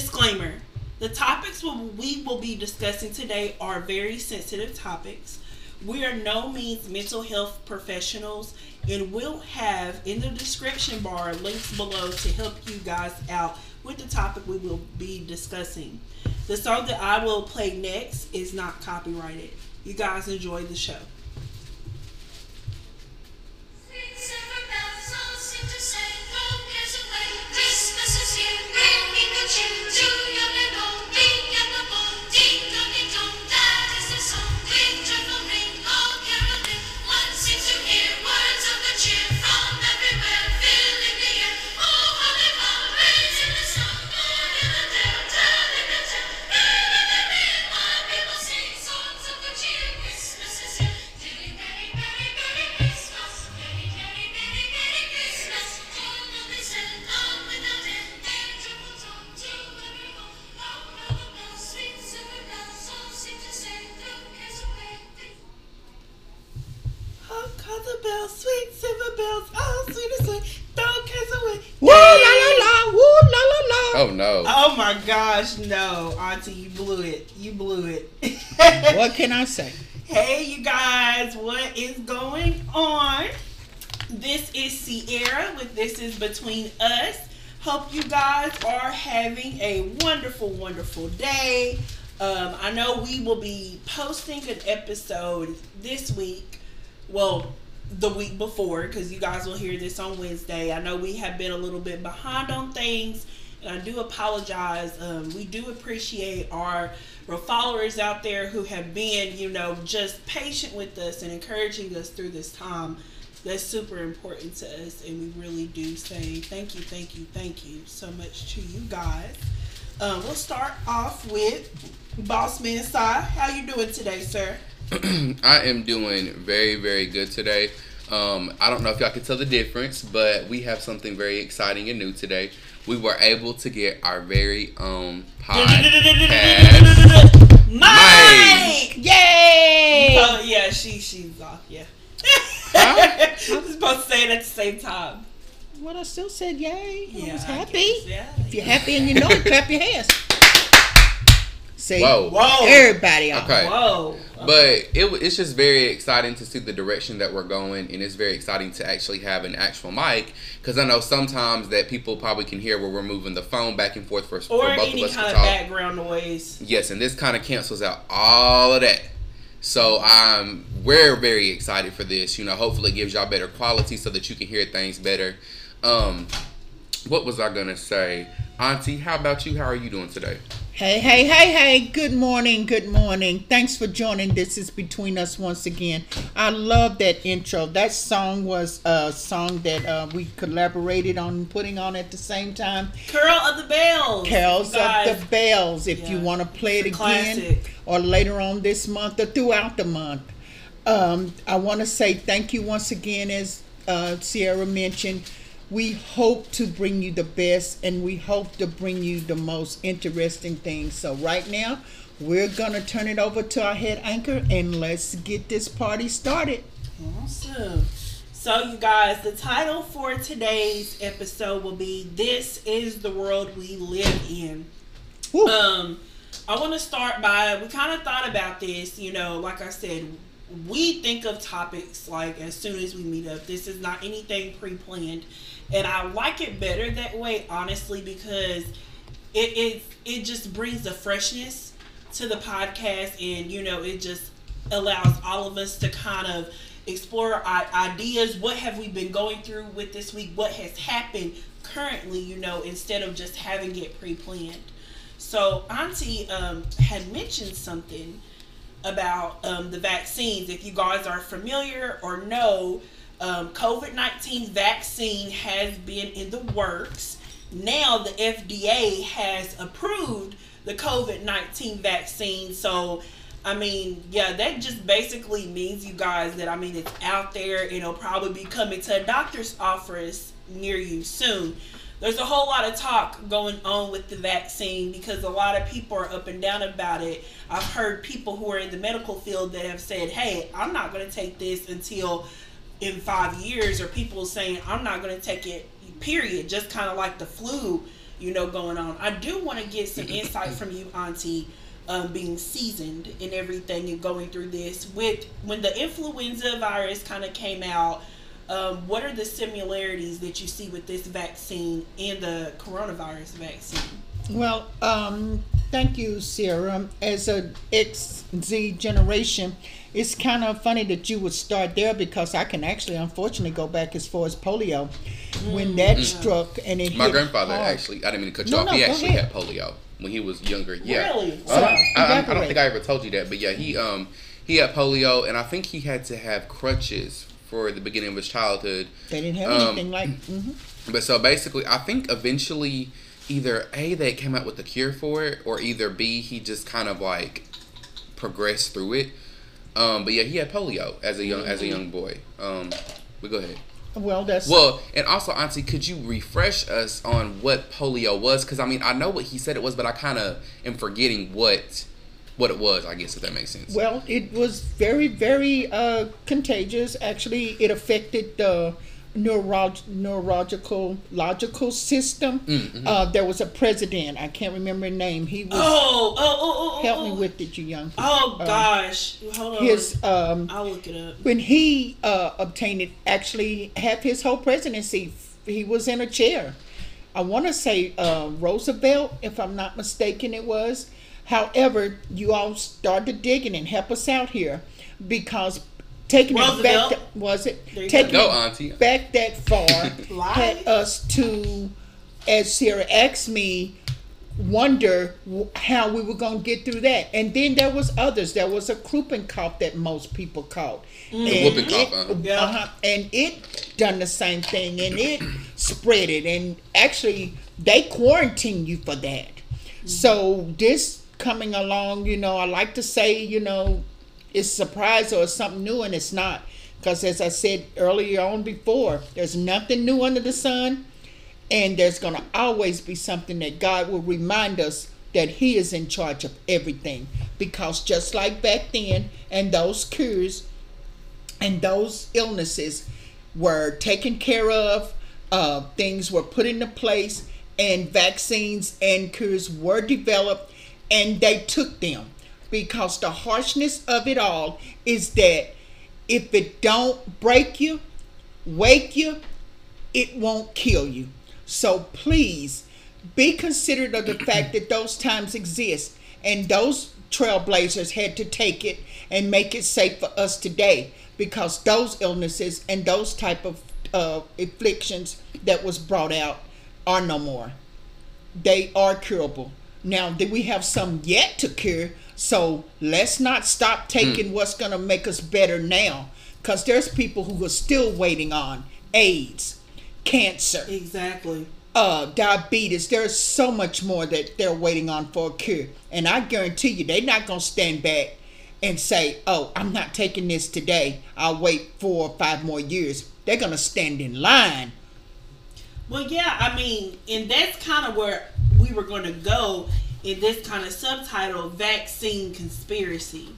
Disclaimer The topics we will be discussing today are very sensitive topics. We are no means mental health professionals and we'll have in the description bar links below to help you guys out with the topic we will be discussing. The song that I will play next is not copyrighted. You guys enjoy the show. Can I say? Hey, you guys, what is going on? This is Sierra with This Is Between Us. Hope you guys are having a wonderful, wonderful day. Um, I know we will be posting an episode this week. Well, the week before, because you guys will hear this on Wednesday. I know we have been a little bit behind on things I do apologize. Um, we do appreciate our, followers out there who have been, you know, just patient with us and encouraging us through this time. That's super important to us, and we really do say thank you, thank you, thank you so much to you guys. Um, we'll start off with Boss Man Sai. How you doing today, sir? I am doing very, very good today. Um, I don't know if y'all can tell the difference, but we have something very exciting and new today we were able to get our very own podcast. Mic! Yay! Oh yeah, she she's off. Yeah. Huh? I was supposed to say it at the same time. Well, I still said yay. Yeah, I was happy. yeah. If you're happy and you know it, clap your hands. Say, whoa, whoa, everybody off. Okay, whoa. But it, it's just very exciting to see the direction that we're going, and it's very exciting to actually have an actual mic because I know sometimes that people probably can hear where we're moving the phone back and forth for, or for both any of us kind to talk. background noise. Yes, and this kind of cancels out all of that. So um, we're very excited for this. You know, hopefully it gives y'all better quality so that you can hear things better. Um, what was I gonna say, Auntie? How about you? How are you doing today? Hey, hey, hey, hey, good morning, good morning. Thanks for joining. This is Between Us once again. I love that intro. That song was a song that uh, we collaborated on putting on at the same time. Carol of the Bells. Carols of the Bells. If yeah. you want to play it again classic. or later on this month or throughout the month. Um, I want to say thank you once again, as uh, Sierra mentioned we hope to bring you the best and we hope to bring you the most interesting things. So, right now, we're going to turn it over to our head anchor and let's get this party started. Awesome. So, you guys, the title for today's episode will be This is the World We Live in. Woo. Um, I want to start by we kind of thought about this, you know, like I said, we think of topics like as soon as we meet up. This is not anything pre planned and I like it better that way, honestly, because it it it just brings the freshness to the podcast, and you know, it just allows all of us to kind of explore our ideas. What have we been going through with this week? What has happened currently? You know, instead of just having it pre-planned. So, Auntie um, had mentioned something about um, the vaccines. If you guys are familiar or know, um, COVID 19 vaccine has been in the works. Now the FDA has approved the COVID 19 vaccine. So, I mean, yeah, that just basically means, you guys, that I mean, it's out there. It'll probably be coming to a doctor's office near you soon. There's a whole lot of talk going on with the vaccine because a lot of people are up and down about it. I've heard people who are in the medical field that have said, hey, I'm not going to take this until in five years, or people saying, I'm not going to take it, period. Just kind of like the flu, you know, going on. I do want to get some insight from you, Auntie. Um, being seasoned in everything and going through this with when the influenza virus kind of came out um, what are the similarities that you see with this vaccine and the coronavirus vaccine well um, thank you sarah as a xz generation it's kind of funny that you would start there because I can actually, unfortunately, go back as far as polio. Mm. When that mm. struck and it my grandfather hard. actually, I didn't mean to cut you no, off. No, he actually ahead. had polio when he was younger. Yeah, really? So, I, I, I, don't think I ever told you that, but yeah, he um he had polio, and I think he had to have crutches for the beginning of his childhood. They didn't have um, anything like. Mm-hmm. But so basically, I think eventually either a they came out with a cure for it, or either b he just kind of like progressed through it. Um, but yeah, he had polio as a young mm-hmm. as a young boy. Um, but go ahead. Well, that's well, and also, Auntie, could you refresh us on what polio was? Because I mean, I know what he said it was, but I kind of am forgetting what what it was. I guess if that makes sense. Well, it was very, very uh, contagious. Actually, it affected the neurolog- neurological logical system. Mm-hmm. Uh, there was a president. I can't remember his name. He was. Oh, oh, oh, oh. Help oh. me with it, you young. People. Oh um, gosh, hold on. His um. I'll look it up. When he uh, obtained it, actually have his whole presidency. He was in a chair. I want to say uh, Roosevelt, if I'm not mistaken, it was. However, you all started digging and help us out here because taking Roosevelt. it back to, was it taking go, Auntie. back that far had us to as Sarah asked me wonder how we were going to get through that and then there was others there was a whooping cough that most people caught mm. and, whooping cough, uh-huh. Yeah. Uh-huh, and it done the same thing and it spread it and actually they quarantined you for that mm. so this coming along you know i like to say you know it's surprise or something new and it's not. Because as i said earlier on before there's nothing new under the sun and there's going to always be something that god will remind us that he is in charge of everything. Because just like back then and those cures and those illnesses were taken care of uh, things were put into place and vaccines and cures were developed and they took them because the harshness of it all is that if it don't break you, wake you, it won't kill you. So please be considerate of the fact that those times exist and those trailblazers had to take it and make it safe for us today because those illnesses and those type of uh, afflictions that was brought out are no more. They are curable. Now, do we have some yet to cure? So let's not stop taking mm. what's going to make us better now. Because there's people who are still waiting on AIDS, cancer. Exactly. Uh, diabetes. There's so much more that they're waiting on for a cure. And I guarantee you, they're not going to stand back and say, oh, I'm not taking this today. I'll wait four or five more years. They're going to stand in line. Well, yeah, I mean, and that's kind of where we were going to go in this kind of subtitle, vaccine conspiracy.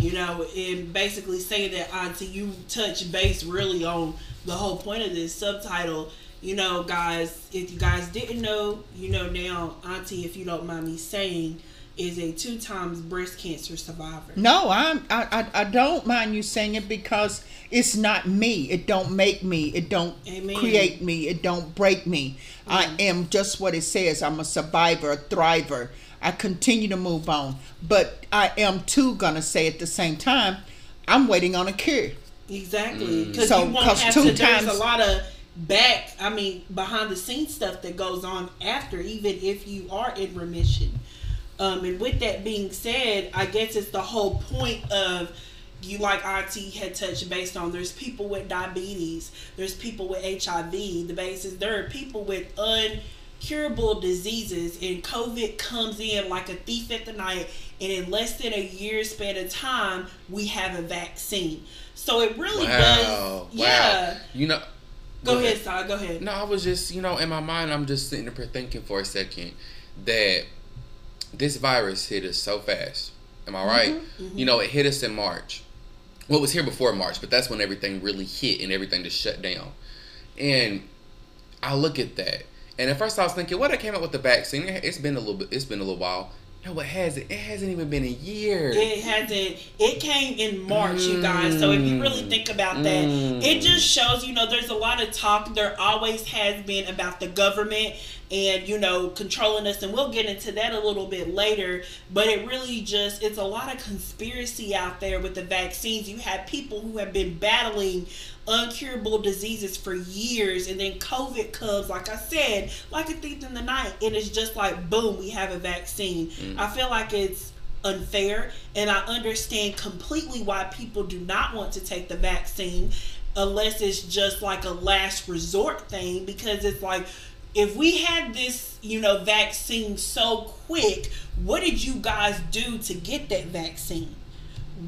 You know, and basically saying that Auntie, you touch base really on the whole point of this subtitle. You know, guys, if you guys didn't know, you know now, Auntie, if you don't mind me saying, is a two times breast cancer survivor. No, I'm I, I, I don't mind you saying it because it's not me. It don't make me. It don't Amen. create me. It don't break me. I mm. am just what it says. I'm a survivor, a thriver. I continue to move on. But I am too gonna say at the same time, I'm waiting on a cure. Exactly. Because mm. so, you won't have two to, times, there's a lot of back, I mean, behind the scenes stuff that goes on after, even if you are in remission. Um, and with that being said, I guess it's the whole point of you like IT had touched based on there's people with diabetes, there's people with HIV, the basis there are people with un curable diseases and covid comes in like a thief at the night and in less than a year span of time we have a vaccine. So it really wow. does yeah. Wow. you know go, go ahead, ahead. Go ahead. No i was just you know in my mind i'm just sitting there thinking for a second that this virus hit us so fast. Am i right? Mm-hmm, mm-hmm. you know it hit us in march. Well it was here before march but that's when everything really hit and everything just shut down. And i look at that And at first I was thinking, what? I came out with the vaccine. It's been a little bit. It's been a little while. No, it hasn't. It hasn't even been a year. It hasn't. It came in March, mm. you guys. So if you really mm. think about that, mm. it just shows, you know, there's a lot of talk. There always has been about the government and you know controlling us and we'll get into that a little bit later but it really just it's a lot of conspiracy out there with the vaccines you have people who have been battling uncurable diseases for years and then covid comes like i said like a thief in the night and it's just like boom we have a vaccine mm. i feel like it's unfair and i understand completely why people do not want to take the vaccine unless it's just like a last resort thing because it's like if we had this, you know, vaccine so quick, what did you guys do to get that vaccine?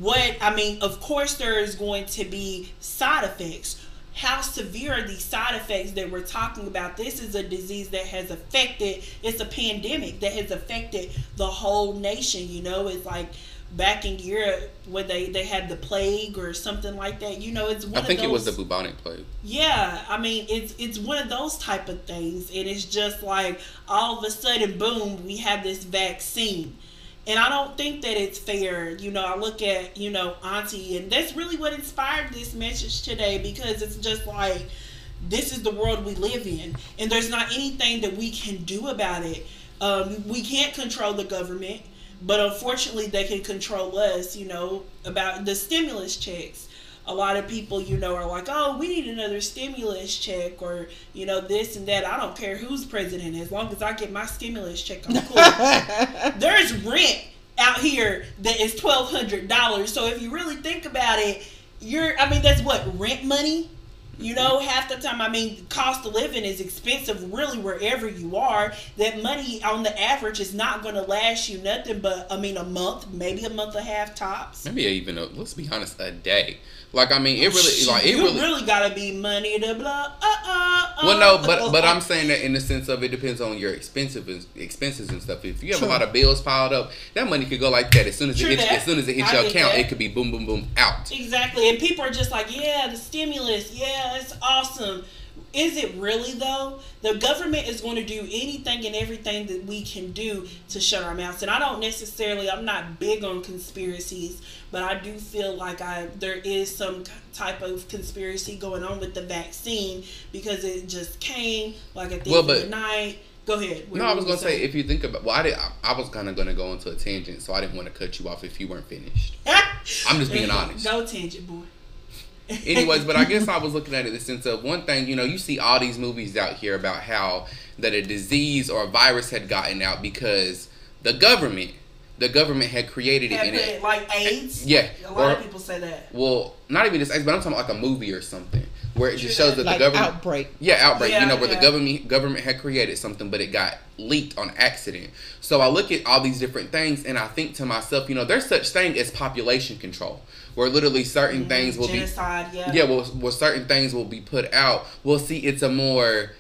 What I mean, of course, there is going to be side effects. How severe are these side effects that we're talking about? This is a disease that has affected, it's a pandemic that has affected the whole nation. You know, it's like back in Europe where they they had the plague or something like that. You know, it's one I think those, it was the bubonic plague. Yeah, I mean it's it's one of those type of things, and it's just like all of a sudden, boom, we have this vaccine. And I don't think that it's fair. You know, I look at, you know, Auntie, and that's really what inspired this message today because it's just like, this is the world we live in. And there's not anything that we can do about it. Um, we can't control the government but unfortunately, they can control us, you know, about the stimulus checks. A lot of people, you know, are like, oh, we need another stimulus check or, you know, this and that. I don't care who's president. As long as I get my stimulus check, I'm cool. There's rent out here that is $1,200. So if you really think about it, you're, I mean, that's what, rent money? You know, half the time, I mean, cost of living is expensive really wherever you are. That money on the average is not going to last you nothing but, I mean, a month, maybe a month and a half tops. Maybe even, a, let's be honest, a day. Like I mean, it really like it you really really gotta be money to blah. Uh, uh, uh, well, no, but but I'm saying that in the sense of it depends on your expensive expenses and stuff. If you have True. a lot of bills piled up, that money could go like that. As soon as True it hits, as soon as it hits I your account, that. it could be boom, boom, boom out. Exactly, and people are just like, yeah, the stimulus, yeah, it's awesome. Is it really though? The government is going to do anything and everything that we can do to shut our mouths. And I don't necessarily, I'm not big on conspiracies, but I do feel like I there is some type of conspiracy going on with the vaccine because it just came like at the well, end of the night. Go ahead. What no, I was gonna say? say if you think about, well, I did. I, I was kind of gonna go into a tangent, so I didn't want to cut you off if you weren't finished. I'm just being honest. No tangent, boy. Anyways, but I guess I was looking at it in the sense of one thing, you know, you see all these movies out here about how that a disease or a virus had gotten out because the government the government had created it in it. Like AIDS? Yeah. A lot or, of people say that. Well, not even just AIDS, but I'm talking about like a movie or something where it just shows that like the government outbreak. Yeah, outbreak. Yeah, you know, where yeah. the government government had created something, but it got leaked on accident. So I look at all these different things and I think to myself, you know, there's such thing as population control, where literally certain mm-hmm. things will Genocide, be yeah, yeah, well, well, certain things will be put out. We'll see, it's a more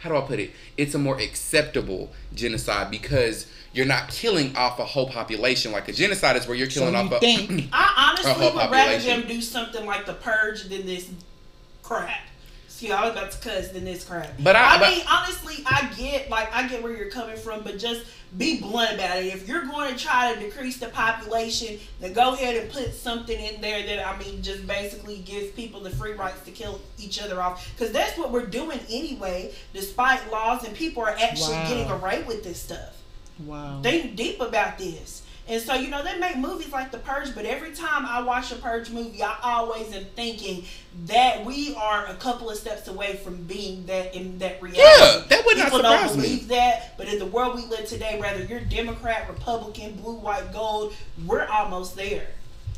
how do I put it? It's a more acceptable genocide because you're not killing off a whole population. Like a genocide is where you're killing so off you a. Think. I honestly would rather them do something like the purge than this crap. See, I was about to cuss than this crap. But I, I but, mean, honestly, I get like I get where you're coming from, but just be blunt about it. If you're going to try to decrease the population, then go ahead and put something in there that I mean, just basically gives people the free rights to kill each other off, because that's what we're doing anyway. Despite laws, and people are actually wow. getting away with this stuff. Wow. Think deep about this. And so, you know, they make movies like The Purge, but every time I watch a Purge movie, I always am thinking that we are a couple of steps away from being that in that reality. Yeah, that would People not surprise don't believe me. that, but in the world we live today, whether you're Democrat, Republican, blue, white, gold, we're almost there.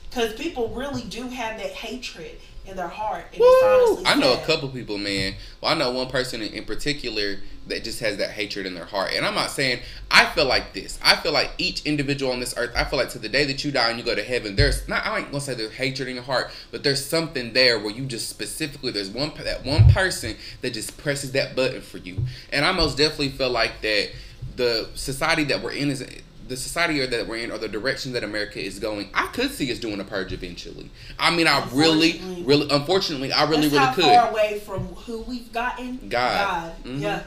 Because people really do have that hatred in their heart. And Woo! I know a couple people, man. Well, I know one person in, in particular that just has that hatred in their heart. And I'm not saying I feel like this. I feel like each individual on this earth. I feel like to the day that you die and you go to heaven, there's not. I ain't gonna say there's hatred in your heart, but there's something there where you just specifically there's one that one person that just presses that button for you. And I most definitely feel like that the society that we're in is the society that we're in or the direction that America is going, I could see us doing a purge eventually. I mean, I really, really, unfortunately, I really, That's really could. Far away from who we've gotten. God. God. Mm-hmm. Yeah.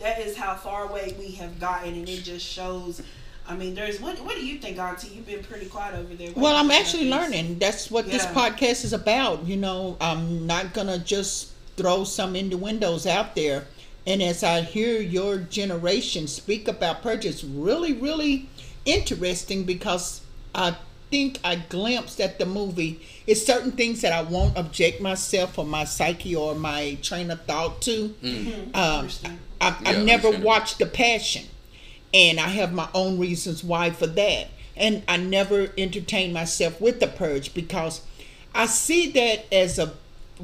that is how far away we have gotten, and it just shows. I mean, there's what? What do you think, Auntie? You've been pretty quiet over there. What well, I'm actually learning. That's what yeah. this podcast is about. You know, I'm not gonna just throw some innuendos out there. And as I hear your generation speak about purge, it's really, really interesting because I think I glimpsed at the movie it's certain things that I won't object myself or my psyche or my train of thought to. Mm-hmm. Um, I, I, yeah, never watched The Passion, and I have my own reasons why for that. And I never entertained myself with The Purge because I see that as a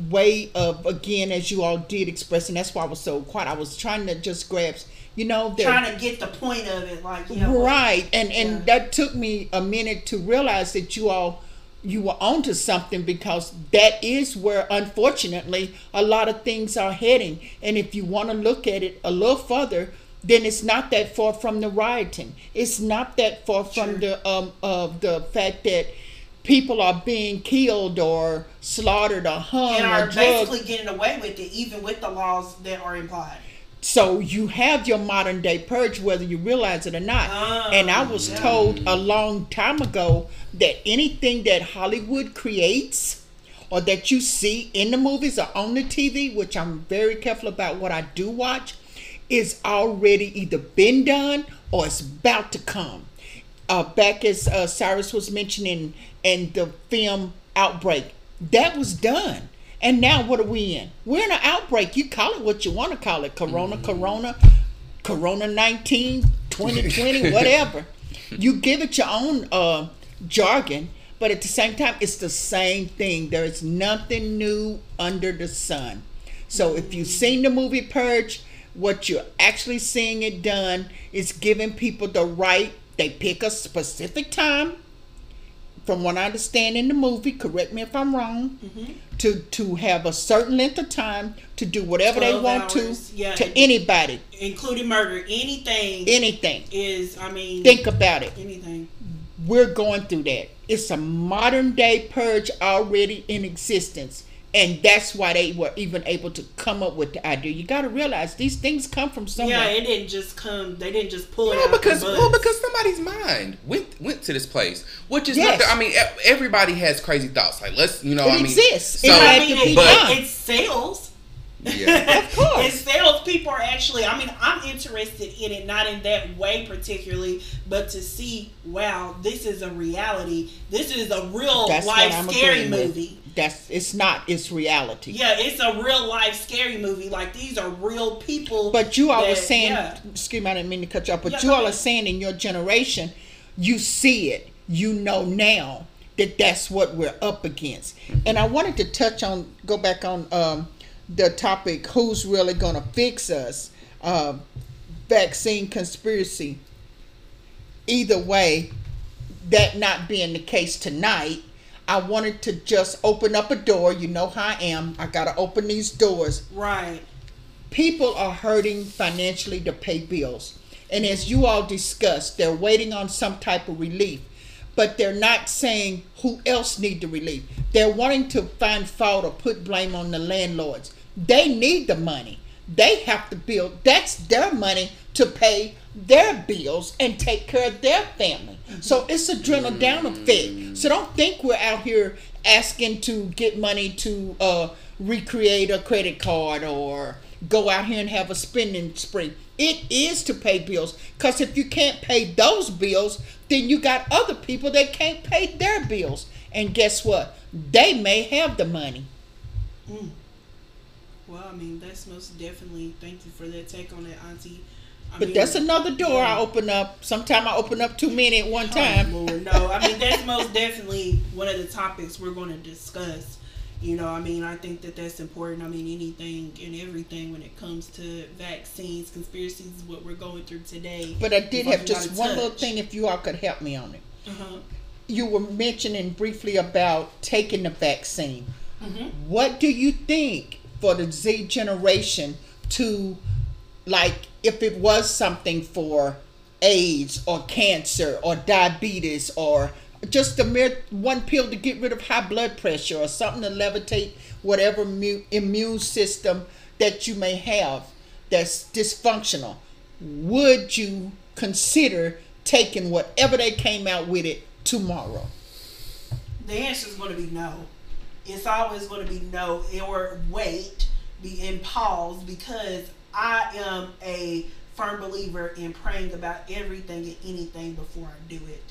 way of again, as you all did express, and that's why I was so quiet. I was trying to just grasp you know trying to get the point of it like yeah, right and and yeah. that took me a minute to realize that you all you were onto something because that is where unfortunately a lot of things are heading. And if you want to look at it a little further then it's not that far from the rioting. It's not that far from the um of the fact that people are being killed or slaughtered or hung and are or basically getting away with it even with the laws that are implied so you have your modern day purge whether you realize it or not. Oh, and I was yeah. told a long time ago that anything that Hollywood creates or that you see in the movies or on the TV, which I'm very careful about what I do watch, is already either been done or it's about to come. Uh, back as uh, Cyrus was mentioning in the film Outbreak, that was done and now what are we in? We're in an outbreak. You call it what you want to call it. Corona, mm-hmm. Corona, Corona 19, 2020, whatever. You give it your own uh, jargon, but at the same time, it's the same thing. There is nothing new under the sun. So if you've seen the movie Purge, what you're actually seeing it done is giving people the right. They pick a specific time from what I understand in the movie, correct me if I'm wrong, mm-hmm. to to have a certain length of time to do whatever they want hours, to yeah, to anybody, including murder, anything, anything is. I mean, think about it. Anything. We're going through that. It's a modern day purge already in existence and that's why they were even able to come up with the idea. You got to realize these things come from somewhere. Yeah, it didn't just come. They didn't just pull it out. because well, because somebody's mind went went to this place, which is yes. not. I mean, everybody has crazy thoughts. Like let's you know, it I mean, exists. So, I mean, it, but, it, sales. Yeah, of course. And sales people are actually. I mean, I'm interested in it, not in that way particularly, but to see, wow, this is a reality. This is a real That's life scary movie. With. That's it's not. It's reality. Yeah, it's a real life scary movie. Like these are real people. But you all that, were saying, yeah. excuse me, I didn't mean to cut you off. But yeah, you all are saying in your generation, you see it. You know now that that's what we're up against. And I wanted to touch on, go back on. um the topic who's really going to fix us uh, vaccine conspiracy. Either way that not being the case tonight i wanted to just open up a door. You know how i am. I gotta open these doors. Right. People are hurting financially to pay bills. And as you all discussed they're waiting on some type of relief. But they're not saying who else need the relief. They're wanting to find fault or put blame on the landlords they need the money. They have to build, that's their money to pay their bills and take care of their family. So it's a drill down effect. So don't think we're out here asking to get money to uh, recreate a credit card or go out here and have a spending spree. It is to pay bills. Because if you can't pay those bills, then you got other people that can't pay their bills. And guess what? They may have the money. Mm. Well, I mean, that's most definitely. Thank you for that take on that, Auntie. I but mean, that's another door yeah. I open up. Sometimes I open up too many at one time. Oh, Lord, no, I mean that's most definitely one of the topics we're going to discuss. You know, I mean, I think that that's important. I mean, anything and everything when it comes to vaccines, conspiracies, is what we're going through today. But I did have just one touch. little thing, if you all could help me on it. Uh-huh. You were mentioning briefly about taking the vaccine. Mm-hmm. What do you think for the Z generation to like if it was something for AIDS or cancer or diabetes or just a mere one pill to get rid of high blood pressure or something to levitate whatever immune system that you may have. that's dysfunctional, would you consider taking whatever they came out with it tomorrow? The answer is going to be no. It's always going to be no or wait, be in pause because I am a firm believer in praying about everything and anything before I do it.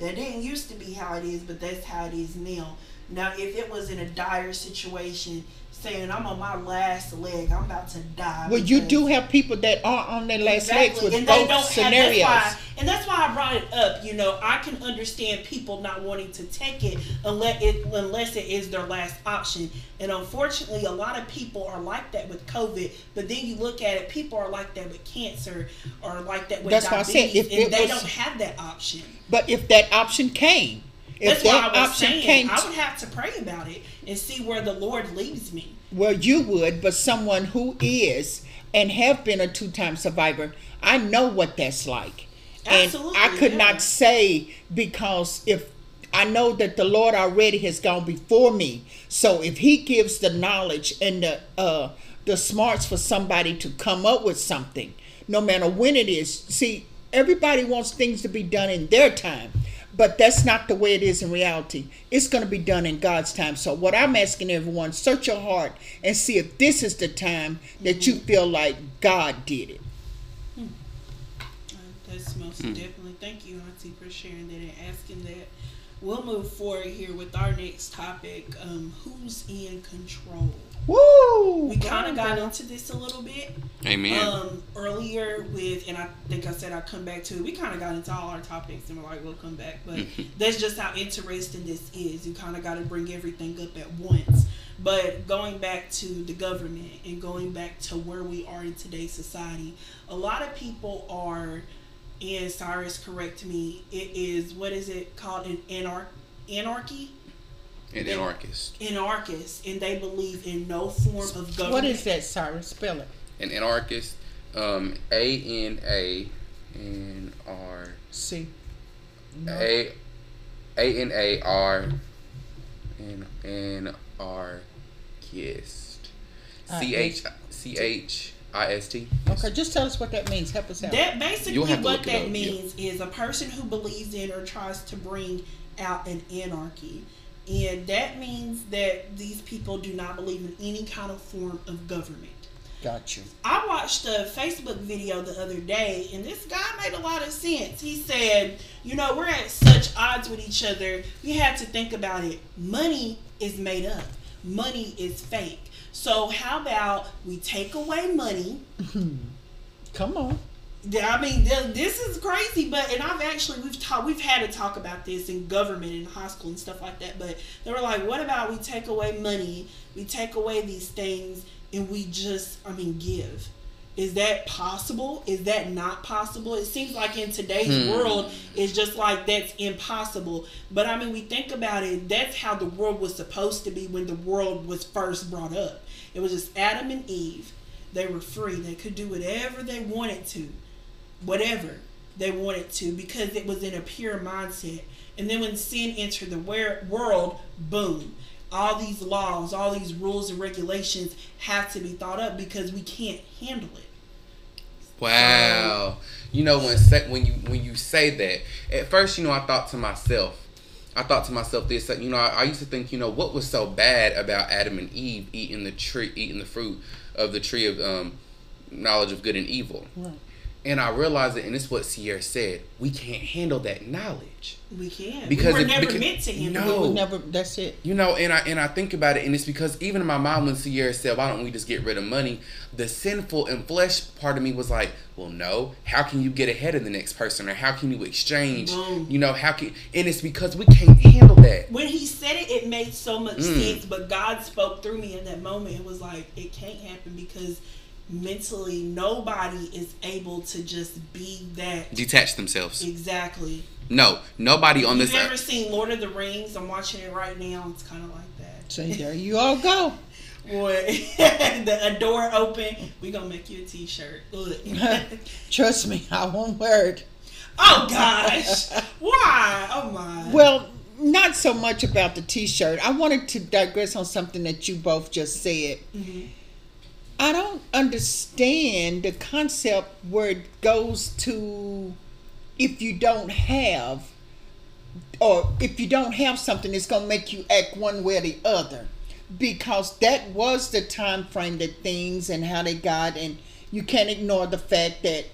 That didn't used to be how it is, but that's how it is now. Now, if it was in a dire situation, saying I'm on my last leg, I'm about to die. Well, you do have people that are on their last exactly. legs with and both scenarios. Have, that's why, and that's why I brought it up. You know, I can understand people not wanting to take it unless it unless it is their last option. And unfortunately, a lot of people are like that with COVID. But then you look at it, people are like that with cancer, or like that with that's diabetes, why I said, if and they was, don't have that option. But if that option came if That's that I was saying. Came I would have to pray about it and see where the Lord leads me. Well, you would, but someone who is and have been a two-time survivor, I know what that's like. Absolutely, and I could yeah. not say because if I know that the Lord already has gone before me. So if He gives the knowledge and the uh, the smarts for somebody to come up with something, no matter when it is. See, everybody wants things to be done in their time. But that's not the way it is in reality. It's going to be done in God's time. So, what I'm asking everyone, search your heart and see if this is the time that mm-hmm. you feel like God did it. Hmm. Uh, that's most hmm. definitely. Thank you, Auntie, for sharing that and asking that. We'll move forward here with our next topic. Um, who's in control? Woo! We kind of got into this a little bit. Amen. Um, earlier with, and I think I said I'd come back to it. We kind of got into all our topics, and we're like, we'll come back. But that's just how interesting this is. You kind of got to bring everything up at once. But going back to the government and going back to where we are in today's society, a lot of people are, and Cyrus, correct me. It is what is it called? An anar- anarchy an anarchist. Anarchist, and they believe in no form of government. What is that? Sorry, spell it. An anarchist. Um, A N A N R C. A A N A R N N R Kist. C H C H I S T. Okay, just tell us what that means. Help us out. That basically what that means yeah. is a person who believes in or tries to bring out an anarchy. And that means that these people do not believe in any kind of form of government. Got you. I watched a Facebook video the other day, and this guy made a lot of sense. He said, You know, we're at such odds with each other. You have to think about it. Money is made up, money is fake. So, how about we take away money? Come on. I mean, this is crazy, but and I've actually we've talked we've had to talk about this in government in high school and stuff like that. But they were like, "What about we take away money, we take away these things, and we just, I mean, give." Is that possible? Is that not possible? It seems like in today's hmm. world, it's just like that's impossible. But I mean, we think about it, that's how the world was supposed to be when the world was first brought up. It was just Adam and Eve. They were free, they could do whatever they wanted to whatever they wanted to because it was in a pure mindset. And then when sin entered the world, boom, all these laws, all these rules and regulations have to be thought up because we can't handle it. Wow. you know when say, when you when you say that, at first, you know, I thought to myself, I thought to myself this, you know, I, I used to think, you know, what was so bad about Adam and Eve eating the tree, eating the fruit of the tree of um, knowledge of good and evil. Right. And I realized it, and it's what Sierra said. We can't handle that knowledge. We can't because we were never because, meant to handle. No, we never. That's it. You know, and I and I think about it, and it's because even my mom, when Sierra said, "Why don't we just get rid of money?" The sinful and flesh part of me was like, "Well, no. How can you get ahead of the next person, or how can you exchange? Boom. You know, how can?" And it's because we can't handle that. When he said it, it made so much mm. sense. But God spoke through me in that moment. It was like it can't happen because mentally nobody is able to just be that. Detach themselves. Exactly. No nobody on You've this you ever seen lord of the rings? I'm watching it right now. It's kind of like that. So there you all go. Boy, the a door open. We gonna make you a t-shirt. Trust me i won't wear it. Oh gosh. Why? Oh my. Well not so much about the t-shirt. I wanted to digress on something that you both just said. Mm-hmm I don't understand the concept where it goes to if you don't have or if you don't have something it's going to make you act one way or the other. Because that was the time frame that things and how they got and you can't ignore the fact that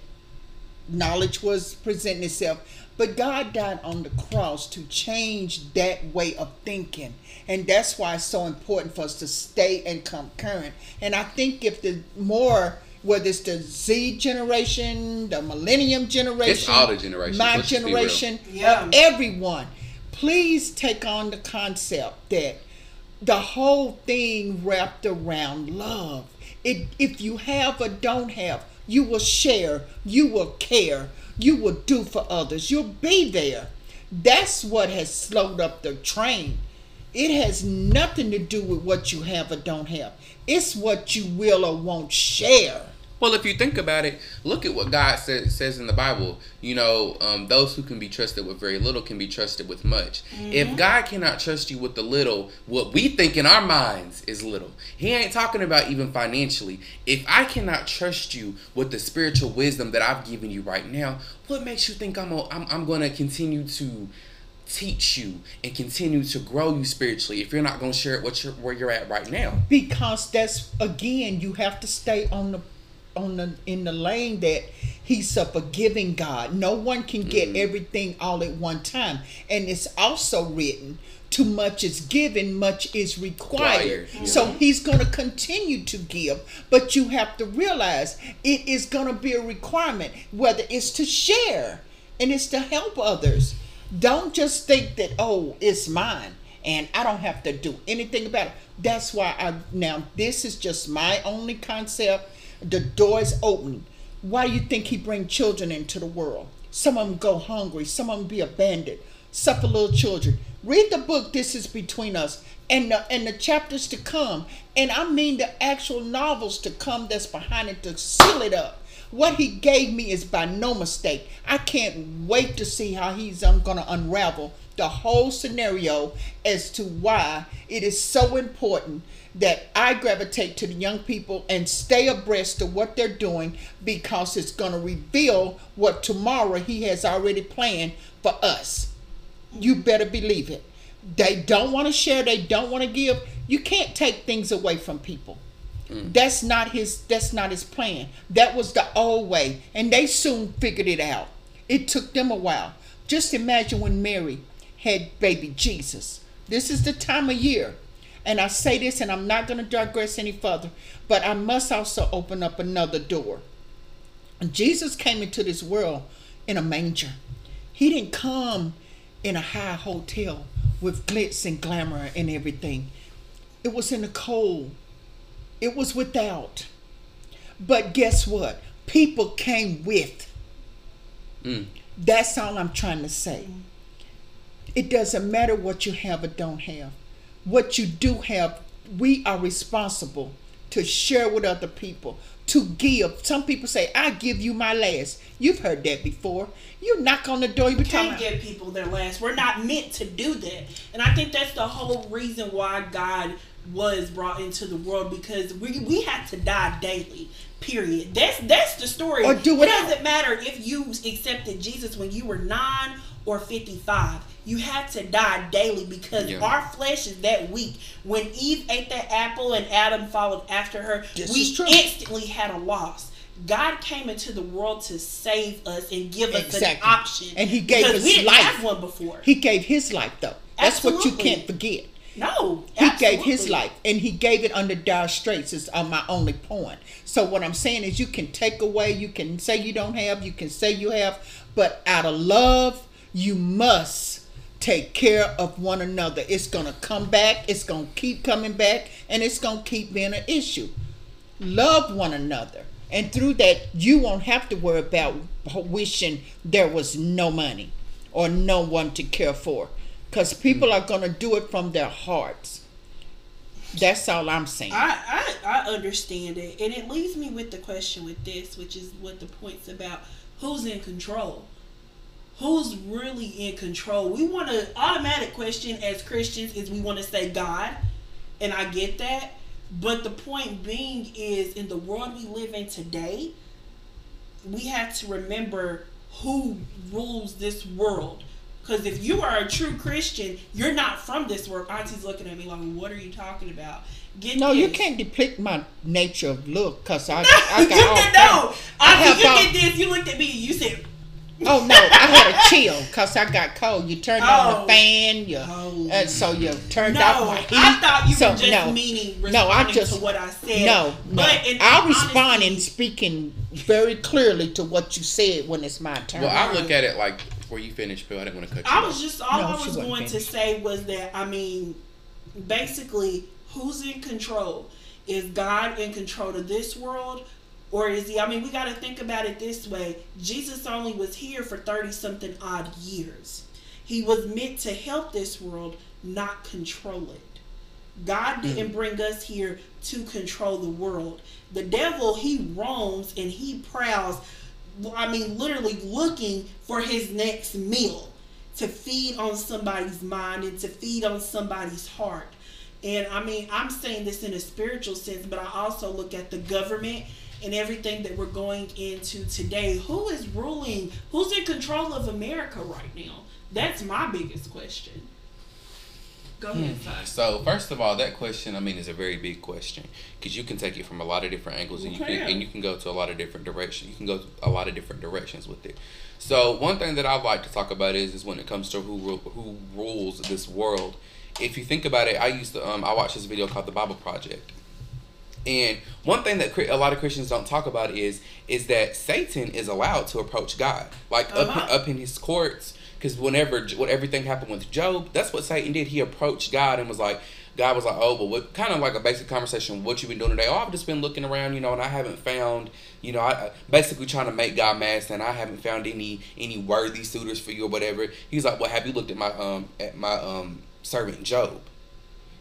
knowledge was presenting itself but god died on the cross to change that way of thinking and that's why it's so important for us to stay and come current and i think if the more whether it's the Z generation, the millennium generation, it's all the generations. my Let's generation, yeah. everyone, please take on the concept that the whole thing wrapped around love. It, if you have or don't have, you will share, you will care, you will do for others, you'll be there. That's what has slowed up the train. It has nothing to do with what you have or don't have. It's what you will or won't share. Well, if you think about it, look at what God says says in the Bible. You know, um, those who can be trusted with very little can be trusted with much. Mm-hmm. If God cannot trust you with the little, what we think in our minds is little. He ain't talking about even financially. If I cannot trust you with the spiritual wisdom that I've given you right now, what makes you think I'm a, I'm, I'm going to continue to teach you and continue to grow you spiritually if you're not going to share it what you're, where you're at right now? Because that's again, you have to stay on the on the in the lane that he's a forgiving God. No one can get mm-hmm. everything all at one time. And it's also written, too much is given, much is required. Yeah. So he's going to continue to give, but you have to realize it is going to be a requirement, whether it's to share and it's to help others. Don't just think that, oh, it's mine and I don't have to do anything about it. That's why I now this is just my only concept the door is open. Why do you think he bring children into the world? Some of them go hungry. Some of them be abandoned. Suffer little children. Read the book. This is between us, and the and the chapters to come, and I mean the actual novels to come. That's behind it to seal it up. What he gave me is by no mistake. I can't wait to see how he's um, going to unravel the whole scenario as to why it is so important that I gravitate to the young people and stay abreast of what they're doing because it's going to reveal what tomorrow he has already planned for us. You better believe it. They don't want to share, they don't want to give. You can't take things away from people. Mm. That's not his that's not his plan. That was the old way and they soon figured it out. It took them a while. Just imagine when Mary had baby Jesus. This is the time of year and I say this, and I'm not going to digress any further, but I must also open up another door. Jesus came into this world in a manger. He didn't come in a high hotel with glitz and glamour and everything. It was in the cold. It was without. But guess what? People came with. Mm. That's all I'm trying to say. It doesn't matter what you have or don't have what you do have, we are responsible to share with other people, to give. Some people say, I give you my last. You've heard that before. You knock on the door, you can't give people their last. We're not meant to do that. And I think that's the whole reason why God was brought into the world because we we had to die daily. Period. That's that's the story. Or do it. It doesn't matter if you accepted Jesus when you were nine or fifty five you have to die daily because yeah. our flesh is that weak. When Eve ate that apple and Adam followed after her, this we instantly had a loss. God came into the world to save us and give us exactly. an option. And He gave us we didn't life. Have one before. He gave His life though. That's Absolutely. what you can't forget. No, he absolutely. gave his life, and he gave it under dire straits. Is on my only point. So what I'm saying is, you can take away, you can say you don't have, you can say you have, but out of love, you must take care of one another. It's going to come back, it's going to keep coming back, and it's going to keep being an issue. Love one another. And through that, you won't have to worry about wishing there was no money or no one to care for. Because people mm. are going to do it from their hearts. That's all I'm saying. I, I, I understand it. And it leaves me with the question with this, which is what the point's about. Who's in control? who's really in control? We want to automatic question as Christians is we want to say God, and I get that. But the point being is, in the world we live in today, we have to remember who rules this world. Because if you are a true Christian, you're not from this world. Auntie's looking at me like, "What are you talking about?" Get no, this. you can't depict my nature of look because I, I got all. no, Auntie, you all, did this. You looked at me. You said, Oh no, I had a chill because I got cold. You turned oh. on the fan, you oh. uh, so you turned no, off my heat. I thought you so, were just no, meaning responding no, I just, to what I said. No, but no. I'll respond in speaking very clearly to what you said when it's my turn. Well, I look at it like before you finish, Bill. I didn't want to cut you. I was just all no, I was going finished. to say was that I mean, basically, who's in control? Is God in control of this world? Or is he? I mean, we got to think about it this way Jesus only was here for 30 something odd years. He was meant to help this world, not control it. God didn't mm. bring us here to control the world. The devil, he roams and he prowls, I mean, literally looking for his next meal to feed on somebody's mind and to feed on somebody's heart. And I mean, I'm saying this in a spiritual sense, but I also look at the government and everything that we're going into today, who is ruling? Who's in control of America right now? That's my biggest question. Go ahead, hmm. So first of all, that question, I mean, is a very big question because you can take it from a lot of different angles, and you can and you can go to a lot of different directions. You can go a lot of different directions with it. So one thing that I'd like to talk about is is when it comes to who who rules this world. If you think about it, I used to um I watched this video called the Bible Project, and one thing that a lot of Christians don't talk about is is that Satan is allowed to approach God, like uh-huh. up up in his courts. Because whenever what everything happened with Job, that's what Satan did. He approached God and was like, God was like, oh, but what kind of like a basic conversation? What you been doing today? Oh, I've just been looking around, you know, and I haven't found, you know, I basically trying to make God mad, and I haven't found any any worthy suitors for you or whatever. He's like, well, have you looked at my um at my um servant Job?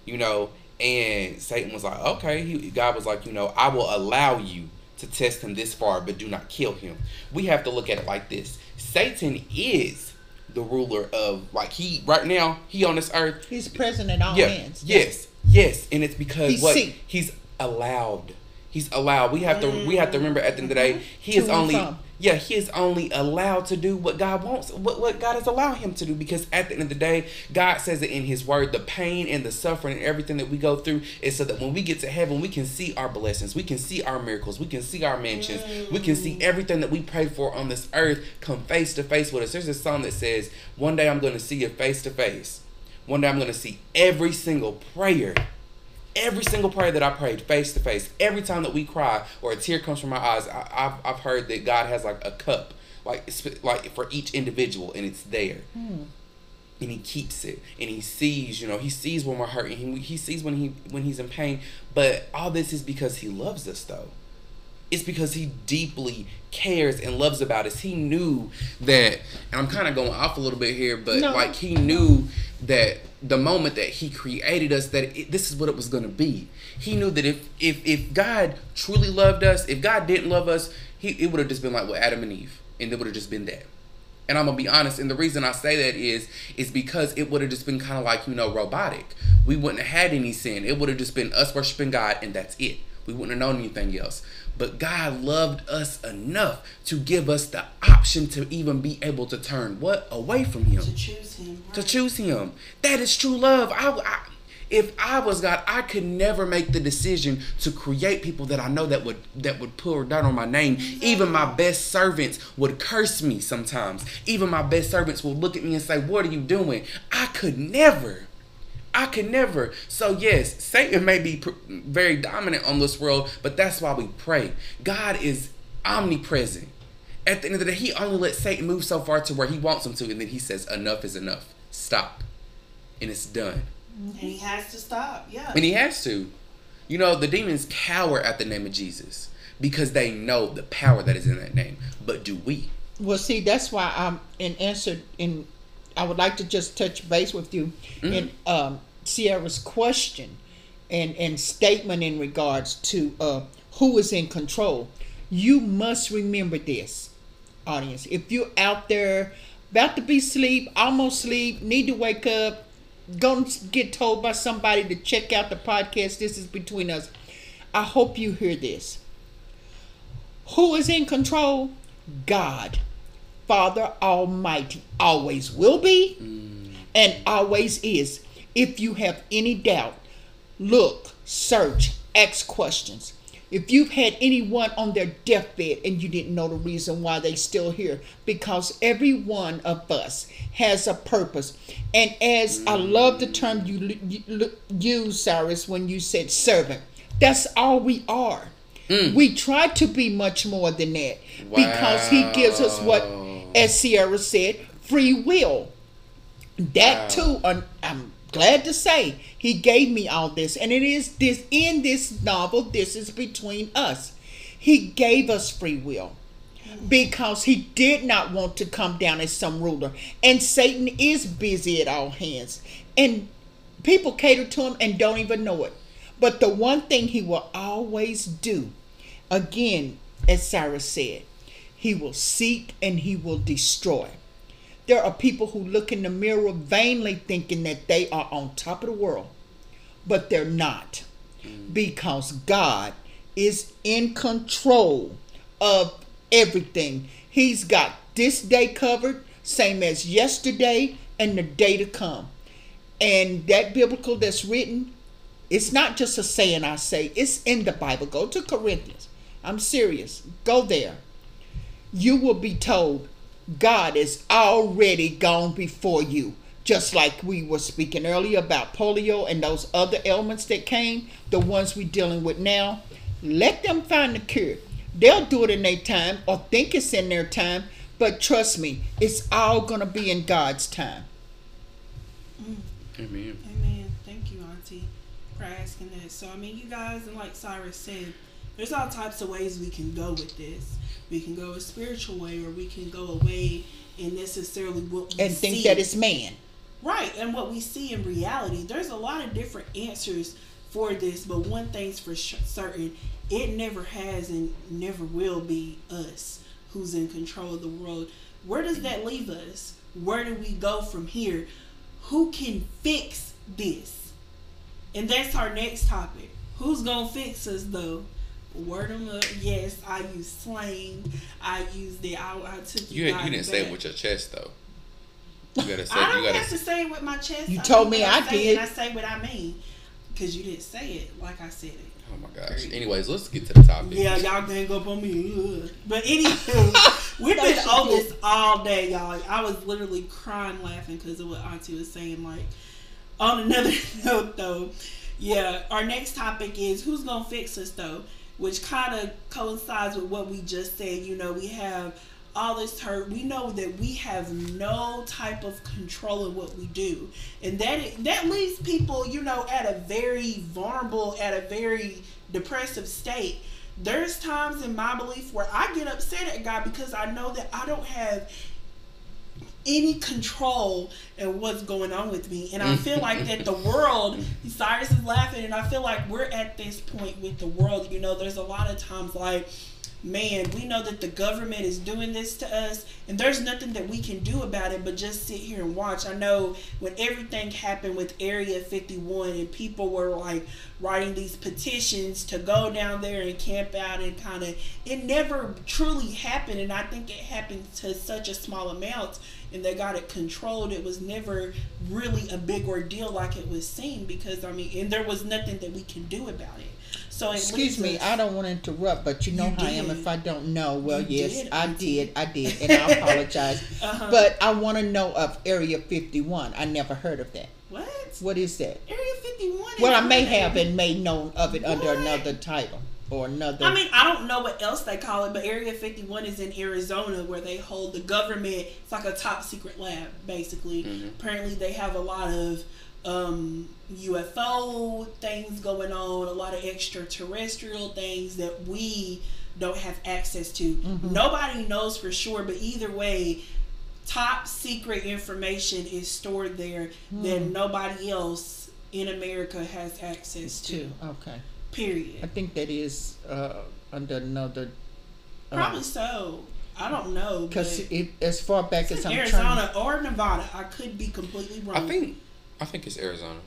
You know, and Satan was like, okay. He, God was like, you know, I will allow you to test him this far, but do not kill him. We have to look at it like this Satan is the ruler of, like, he, right now, he on this earth. He's present in all yeah, hands. Yes, yes. And it's because he's what? He's allowed. He's allowed. We have to, we have to remember at the end of the day, he is only. From yeah, he is only allowed to do what God wants, what, what God has allowed him to do. Because at the end of the day, God says it in his word, the pain and the suffering and everything that we go through is so that when we get to heaven, we can see our blessings, we can see our miracles, we can see our mansions, mm. we can see mm. everything that we pray for on this earth come face to face with us. There's a song that says, One day I'm going to see you face to face. One day I'm going to see every single prayer every single prayer that I prayed face to face, every time that we cry or a tear comes from my eyes, I, have I've heard that God has like a cup, like like for each individual, and it's there. Hmm. And he keeps it, and he sees, you know, he sees when we're hurting, he, he sees when he when he's in pain. But all this is because he loves us, though. It's because he deeply cares and loves about us. He knew that, and I'm kind of going off a little bit here, but no. like he knew that the moment that he created us that it, this is what it was going to be. He knew that if if if god truly loved us if god didn't love us he it would have just been like with adam and eve and it would have just been that. And i'm gonna be honest and the reason i say that is is because it would have just been kind of like you know robotic. We wouldn't have had any sin. It would have just been us worshiping god and that's it. We wouldn't have known anything else but God loved us enough to give us the option to even be able to turn what away from Him. To choose Him. Right? To choose Him. That is true love. I, I, if I was God, I could never make the decision to create people that I know that would that would pour down on my name. Even my best servants would curse me sometimes. Even my best servants would look at me and say, "What are you doing?" I could never. I can never. So, yes, Satan may be pr- very dominant on this world, but that's why we pray. God is omnipresent. At the end of the day, he only lets Satan move so far to where he wants him to, and then he says, Enough is enough. Stop. And it's done. And he has to stop, yeah. And he has to. You know, the demons cower at the name of Jesus because they know the power that is in that name. But do we? Well, see, that's why I'm in answer in I would like to just touch base with you mm-hmm. in um, Sierra's question and, and statement in regards to uh, who is in control. You must remember this, audience. If you're out there about to be asleep, almost sleep, need to wake up, gonna get told by somebody to check out the podcast. This is between us. I hope you hear this. Who is in control? God, Father Almighty, always will be mm. and always is. If you have any doubt, look, search, ask questions. If you've had anyone on their deathbed and you didn't know the reason why they still here, because every one of us has a purpose. And as I love the term you, you use, Cyrus, when you said servant, that's all we are. Mm. We try to be much more than that wow. because He gives us what, as Sierra said, free will. That wow. too, I'm glad to say, He gave me all this, and it is this in this novel. This is between us. He gave us free will because he did not want to come down as some ruler. And Satan is busy at all hands. And people cater to him and don't even know it. But the one thing he will always do, again, as Cyrus said, he will seek and he will destroy. There are people who look in the mirror vainly thinking that they are on top of the world, but they're not mm. because God is in control of everything. He's got this day covered, same as yesterday and the day to come. And that biblical that's written, it's not just a saying I say, it's in the Bible. Go to Corinthians. I'm serious. Go there. You will be told God is already gone before you. Just like we were speaking earlier about polio and those other ailments that came, the ones we're dealing with now. Let them find the cure. They'll do it in their time or think it's in their time, but trust me, it's all going to be in God's time. Amen. Amen. Thank you, Auntie, for asking that. So, I mean, you guys, and like Cyrus said, there's all types of ways we can go with this. We can go a spiritual way, or we can go away and necessarily what we and think see. that it's man. Right, and what we see in reality. There's a lot of different answers for this, but one thing's for certain: it never has and never will be us who's in control of the world. Where does that leave us? Where do we go from here? Who can fix this? And that's our next topic. Who's gonna fix us though? Word them up. Yes, I use slang. I use the. I, I took you. You, you didn't say it with your chest though. You gotta say. I don't you gotta, have to say it with my chest. You I told me I, I did. I say what I mean because you didn't say it like I said it. Oh my gosh. Anyways, let's get to the topic. Yeah, y'all gang up on me. But anywho, we've been on this all day, y'all. I was literally crying laughing because of what Auntie was saying. Like, on another note, though, yeah, our next topic is who's gonna fix us, though, which kind of coincides with what we just said. You know, we have all this hurt we know that we have no type of control of what we do and that that leaves people you know at a very vulnerable at a very depressive state there's times in my belief where i get upset at god because i know that i don't have any control in what's going on with me and i feel like that the world cyrus is laughing and i feel like we're at this point with the world you know there's a lot of times like man, we know that the government is doing this to us, and there's nothing that we can do about it but just sit here and watch. I know when everything happened with Area 51 and people were like writing these petitions to go down there and camp out and kind of, it never truly happened, and I think it happened to such a small amount and they got it controlled. It was never really a big ordeal like it was seen because I mean, and there was nothing that we can do about it. So excuse me, I don't want to interrupt, but you know you how did. I am if I don't know. Well, you yes, did. I did, I did, and I apologize. uh-huh. But I want to know of Area Fifty One. I never heard of that. What? What is that? Area Fifty One. Well, I may have and made known of it what? under another title or another. I mean, I don't know what else they call it, but Area 51 is in Arizona where they hold the government. It's like a top secret lab, basically. Mm-hmm. Apparently, they have a lot of um, UFO things going on, a lot of extraterrestrial things that we don't have access to. Mm-hmm. Nobody knows for sure, but either way, top secret information is stored there mm. that nobody else in America has access to. to. Okay. Period. I think that is uh, under another. Uh, Probably so. I don't know because as far back as I'm Arizona or Nevada, I could be completely wrong. I think I think it's Arizona.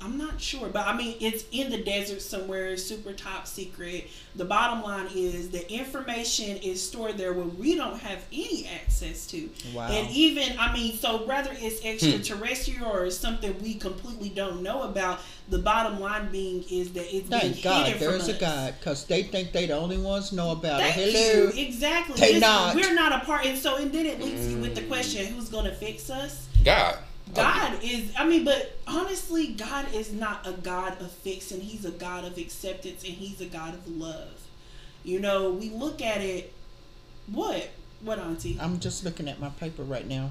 I'm not sure, but I mean, it's in the desert somewhere, super top secret. The bottom line is the information is stored there where we don't have any access to. Wow. And even, I mean, so whether it's hmm. extraterrestrial hmm. or something we completely don't know about, the bottom line being is that it's Thank being God, hidden there's a God, because they think they the only ones know about Thank it. Hello. You. Exactly. They not. We're not a part. And so, and then it leaves mm. you with the question, who's going to fix us? God. God is, I mean, but honestly, God is not a God of fixing. He's a God of acceptance and He's a God of love. You know, we look at it. What? What, Auntie? I'm just looking at my paper right now.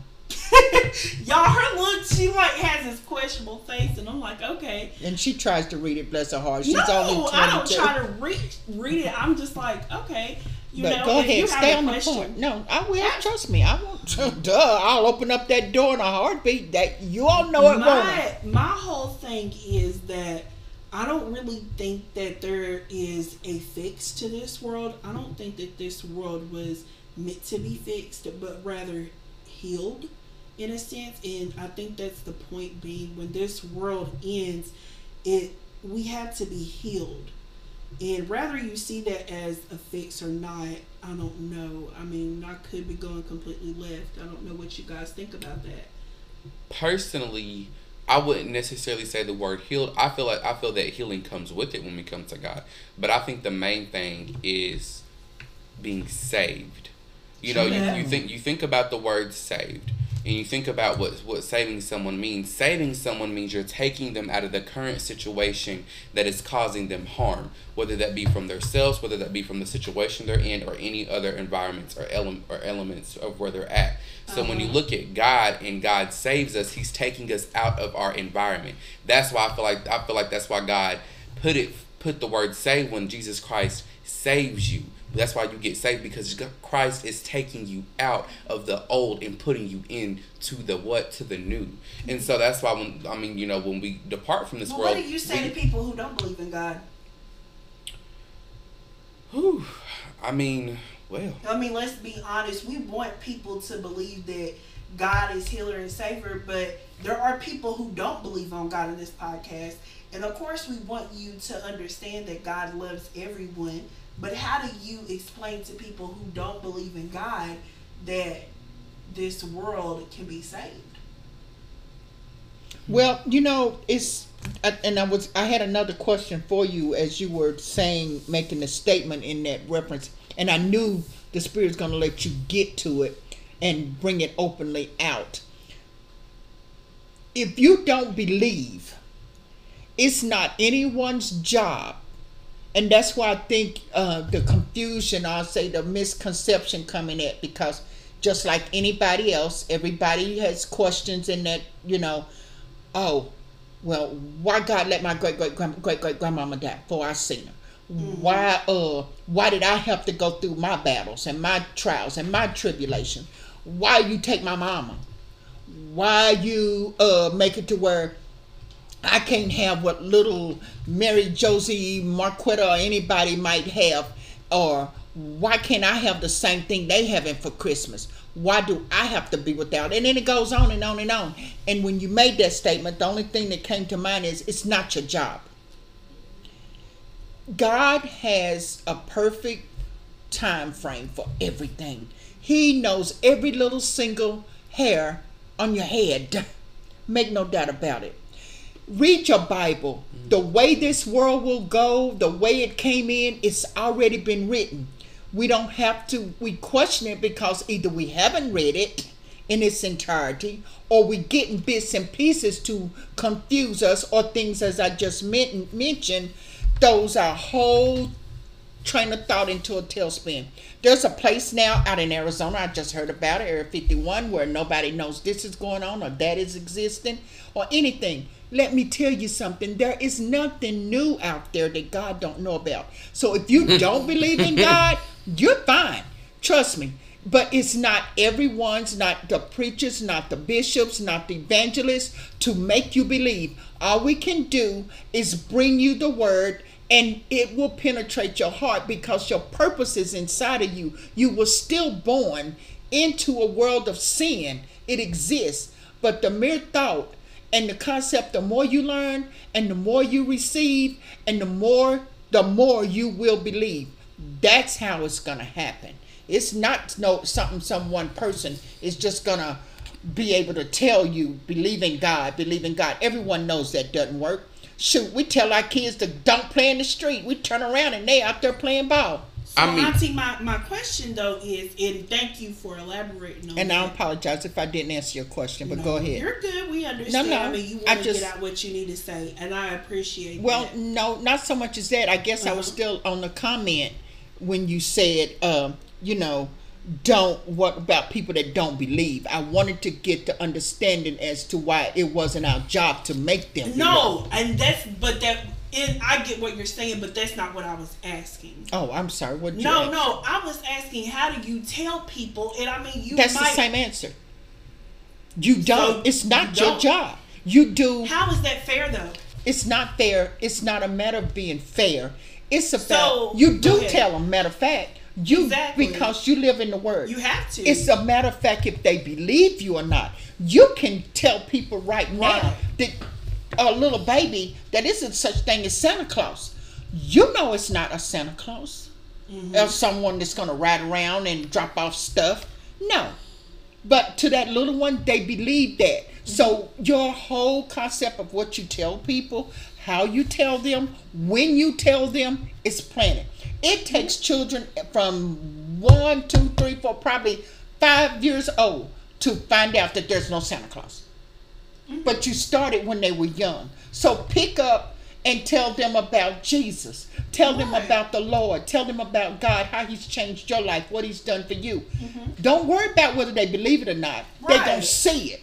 Y'all, her look, she like has this questionable face, and I'm like, okay. And she tries to read it, bless her heart. She's no, I don't try to read read it. I'm just like, okay. You but know, go ahead, stay on question, the point. No, I will. I, trust me, I won't. Duh, I'll open up that door in a heartbeat. That you all know it my, won't. My whole thing is that I don't really think that there is a fix to this world. I don't think that this world was meant to be fixed, but rather healed in a sense. And I think that's the point being when this world ends, it we have to be healed and whether you see that as a fix or not, I don't know. I mean, I could be going completely left. I don't know what you guys think about that. Personally, I wouldn't necessarily say the word healed. I feel like I feel that healing comes with it when we come to God. But I think the main thing is being saved. You know, you, you think you think about the word saved and you think about what what saving someone means saving someone means you're taking them out of the current situation that is causing them harm whether that be from themselves whether that be from the situation they're in or any other environments or element or elements of where they're at so uh-huh. when you uh-huh. look at God and God saves us he's taking us out of our environment that's why I feel like I feel like that's why God put it put the word save when Jesus Christ saves you that's why you get saved because Christ is taking you out of the old and putting you into the what to the new. And so that's why when I mean, you know, when we depart from this well, world, what do you say we, to people who don't believe in God? Whew, I mean, well. I mean, let's be honest. We want people to believe that God is healer and savior, but there are people who don't believe on God in this podcast. And of course, we want you to understand that God loves everyone but how do you explain to people who don't believe in God that this world can be saved? Well, you know, it's and I was I had another question for you as you were saying making a statement in that reference and I knew the spirit's going to let you get to it and bring it openly out. If you don't believe, it's not anyone's job and that's why I think uh, the confusion, I'll say the misconception coming at because just like anybody else, everybody has questions in that, you know, oh, well, why God let my great great great great great grandmama die before I seen her? Mm-hmm. Why uh why did I have to go through my battles and my trials and my tribulation? Why you take my mama? Why you uh make it to where I can't have what little Mary Josie Marquetta or anybody might have, or why can't I have the same thing they having for Christmas? Why do I have to be without? And then it goes on and on and on. And when you made that statement, the only thing that came to mind is it's not your job. God has a perfect time frame for everything. He knows every little single hair on your head. Make no doubt about it read your Bible. The way this world will go, the way it came in, it's already been written. We don't have to we question it because either we haven't read it in its entirety or we getting bits and pieces to confuse us or things as I just mentioned those are whole train of thought into a tailspin. There's a place now out in Arizona, I just heard about it, Area 51, where nobody knows this is going on or that is existing or anything. Let me tell you something. There is nothing new out there that God don't know about. So if you don't believe in God, you're fine. Trust me. But it's not everyone's, not the preachers, not the bishops, not the evangelists to make you believe. All we can do is bring you the word and it will penetrate your heart because your purpose is inside of you. You were still born into a world of sin. It exists. But the mere thought And the concept, the more you learn and the more you receive and the more the more you will believe. That's how it's gonna happen. It's not no something some one person is just gonna be able to tell you believe in God, believe in God. Everyone knows that doesn't work. Shoot, we tell our kids to don't play in the street. We turn around and they out there playing ball. So, I mean, Auntie, my, my question though is, and thank you for elaborating on And that. I apologize if I didn't answer your question, but no, go ahead. You're good. We understand. No, no. I mean, you want to get out what you need to say, and I appreciate. Well, that. no, not so much as that. I guess uh-huh. I was uh-huh. still on the comment when you said, um, you know, don't what about people that don't believe. I wanted to get the understanding as to why it wasn't our job to make them. No, believe. and that's but that and I get what you're saying, but that's not what I was asking. Oh, I'm sorry. What? No, ask? no. I was asking, how do you tell people? And I mean, you. That's might, the same answer. You don't. So it's not you your don't. job. You do. How is that fair, though? It's not fair. It's not a matter of being fair. It's about so, you do tell them. Matter of fact, you exactly. because you live in the word. You have to. It's a matter of fact if they believe you or not. You can tell people right now right. that a little baby that isn't such thing as Santa Claus. You know it's not a Santa Claus. Mm-hmm. Or someone that's gonna ride around and drop off stuff. No. But to that little one, they believe that. Mm-hmm. So your whole concept of what you tell people, how you tell them, when you tell them, is planted. It takes mm-hmm. children from one, two, three, four, probably five years old to find out that there's no Santa Claus. But you started when they were young. So pick up and tell them about Jesus. Tell right. them about the Lord. Tell them about God, how He's changed your life, what He's done for you. Mm-hmm. Don't worry about whether they believe it or not. Right. They're going to see it.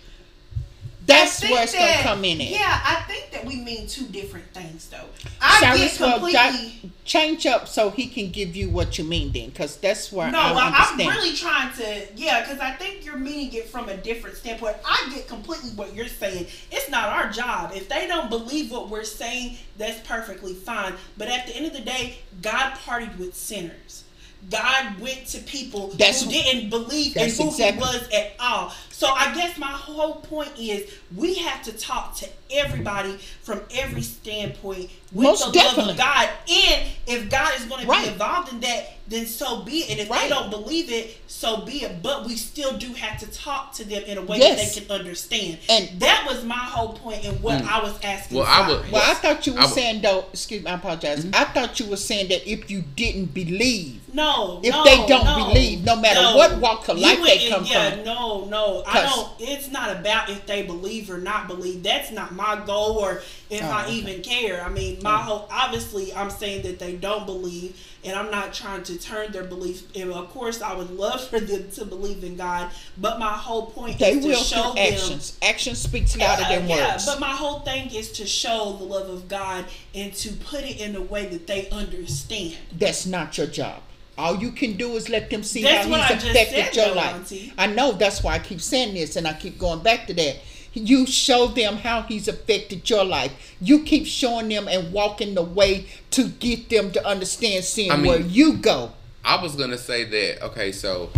That's where it's gonna come in at. Yeah, I think that we mean two different things though. I Cyrus, get completely well, change up so he can give you what you mean then, because that's where no, I well, I'm really trying to yeah, because I think you're meaning it from a different standpoint. I get completely what you're saying. It's not our job if they don't believe what we're saying. That's perfectly fine. But at the end of the day, God partied with sinners. God went to people that's, who didn't believe in who exactly. he was at all. So I guess my whole point is we have to talk to everybody from every standpoint with Most the definitely. love of God. And if God is going to right. be involved in that, then so be it. And if right. they don't believe it, so be it. But we still do have to talk to them in a way yes. that they can understand. And that was my whole point in what mm. I was asking. Well, I was, well, I thought you were saying though. Excuse me, I apologize. Mm-hmm. I thought you were saying that if you didn't believe, no, if no, they don't no, believe, no matter no. what walk of life they come yeah, from, no, no, I don't. It's not about if they believe or not believe. That's not my goal, or if oh, I okay. even care. I mean, my whole obviously, I'm saying that they don't believe, and I'm not trying to turn their belief. And of course, I would love for them to believe in God, but my whole point they is to show them actions. Action speaks louder yeah, than yeah, words. But my whole thing is to show the love of God and to put it in a way that they understand. That's not your job. All you can do is let them see that's how he's affected said, your life. Auntie. I know that's why I keep saying this and I keep going back to that. You show them how he's affected your life. You keep showing them and walking the way to get them to understand seeing I mean, where you go. I was gonna say that, okay, so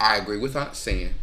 I agree with Aunt Sam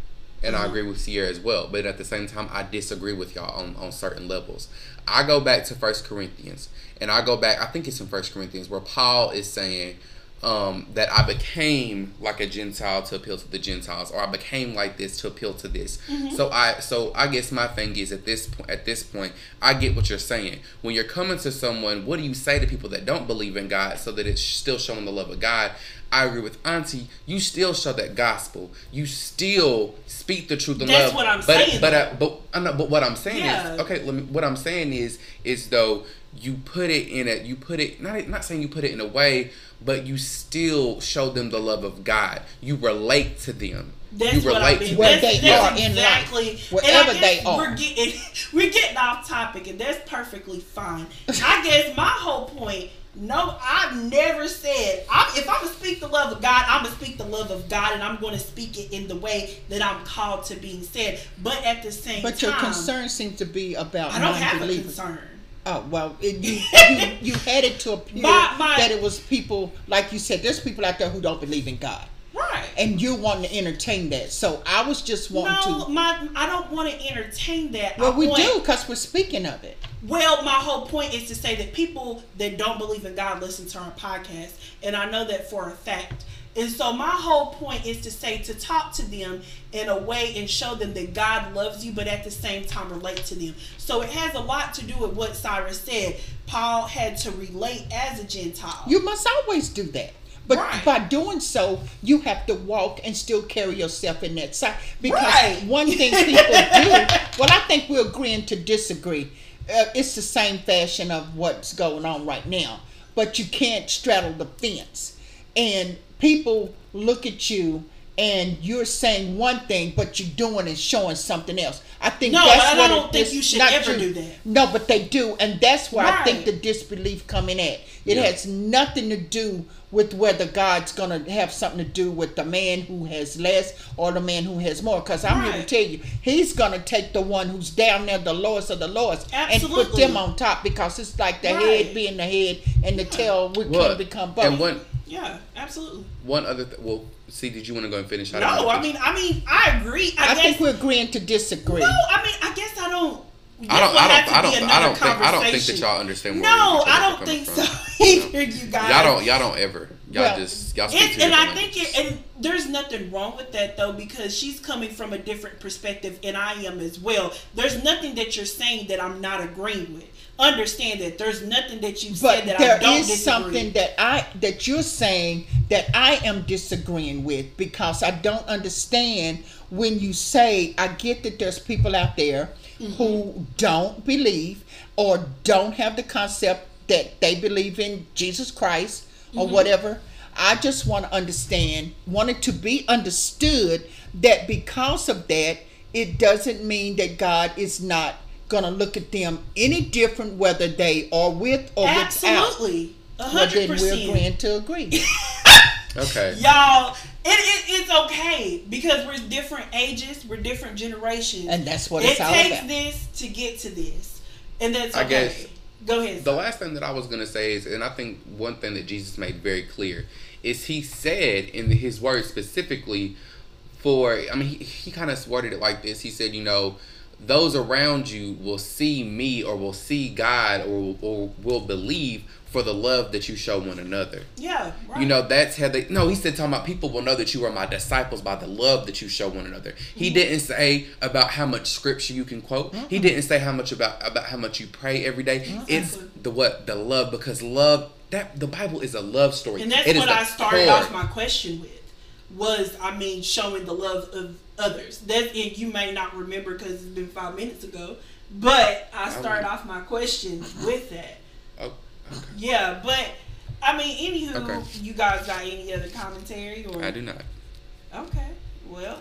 and mm-hmm. I agree with Sierra as well. But at the same time, I disagree with y'all on, on certain levels. I go back to First Corinthians, and I go back. I think it's in First Corinthians where Paul is saying, um, that I became like a Gentile to appeal to the Gentiles, or I became like this to appeal to this. Mm-hmm. So I, so I guess my thing is at this point, at this point, I get what you're saying. When you're coming to someone, what do you say to people that don't believe in God, so that it's still showing the love of God? I agree with Auntie. You still show that gospel. You still speak the truth and That's love. what I'm but, saying. But uh, but uh, know, but what I'm saying yeah. is okay. Let Me, what I'm saying is is though you put it in a you put it not not saying you put it in a way but you still show them the love of God. You relate to them. That's you relate I mean. to where they are exactly, in life, wherever they are. We're getting we're getting off topic, and that's perfectly fine. I guess my whole point. No, I've never said I'm, if I'm gonna speak the love of God, I'm gonna speak the love of God, and I'm gonna speak it in the way that I'm called to being said. But at the same but time, your concern seems to be about I don't have a concern. Oh well, it, you, you you had it to appear my, my, that it was people like you said. There's people out there who don't believe in God. Right. And you want to entertain that. So I was just wanting no, to. my I don't want to entertain that. Well, I we want, do because we're speaking of it. Well, my whole point is to say that people that don't believe in God listen to our podcast, and I know that for a fact. And so my whole point is to say to talk to them in a way and show them that God loves you, but at the same time relate to them. So it has a lot to do with what Cyrus said. Paul had to relate as a Gentile. You must always do that. But Right. by doing so, you have to walk and still carry yourself in that side. Because Right. one thing people do, well, I think we're agreeing to disagree. Uh, it's the same fashion of what's going on right now. But you can't straddle the fence. And people look at you and you're saying one thing, but you're doing and showing something else. I think No, that's I what don't it- think you should ever true. do that. No, but they do, and that's where I think the disbelief coming at. It Yeah. has nothing to do with whether God's gonna have something to do with the man who has less or the man who has more. Because I'm here to tell you, He's gonna take the one who's down there, the lowest of the lowest, and put them on top. Because it's like the Right. head being the head and the tail. We Well, can become both. and one Yeah, absolutely. one other th- well, see, did you want to go and finish? didn't No, know. I mean, I mean, I agree. I, I guess, think we're agreeing to disagree. No, I mean, I guess I don't. I don't. I don't. I don't. I don't think. I don't think that y'all understand. Where No, each other I don't coming think from. so either, you guys. Y'all don't. Y'all don't ever. Y'all Well, just. Y'all speak It's, two and I different think it, and there's nothing wrong with that though because she's coming from a different perspective and I am as well. There's nothing that you're saying that I'm not agreeing with. Understand that there's nothing that you But said that there I don't is disagree. something that I that you're saying that I am disagreeing with because I don't understand when you say I get that there's people out there Mm-hmm. who don't believe or don't have the concept that they believe in Jesus Christ or Mm-hmm. whatever. I just want to understand, want it to be understood that because of that, it doesn't mean that God is not gonna look at them any different whether they are with or without. Absolutely. A Well, hundred then we're percent. agreeing to agree. Okay. Y'all, it, it, it's okay because we're different ages, we're different generations. And that's what it it's all takes about. this to get to this. And that's I okay. guess Go ahead. The last thing that I was gonna say is, and I think one thing that Jesus made very clear is he said in his words specifically for. I mean, he, he kind of worded it like this. He said, you know, those around you will see me or will see God or or will believe for the love that you show one another. yeah, right. You know, that's how they. No, he said, talking about people will know that you are my disciples by the love that you show one another. He mm-hmm. didn't say about how much scripture you can quote. He didn't say how much about about how much you pray every day. It's the what the love because love that the Bible is a love story. And that's It what I started core. off my question with. Was I mean showing the love of others? That and you may not remember because it's been five minutes ago, but I start off my questions with that. Oh, okay. Yeah, but I mean, anywho, Okay. you guys got any other commentary or? I do not. Okay, well,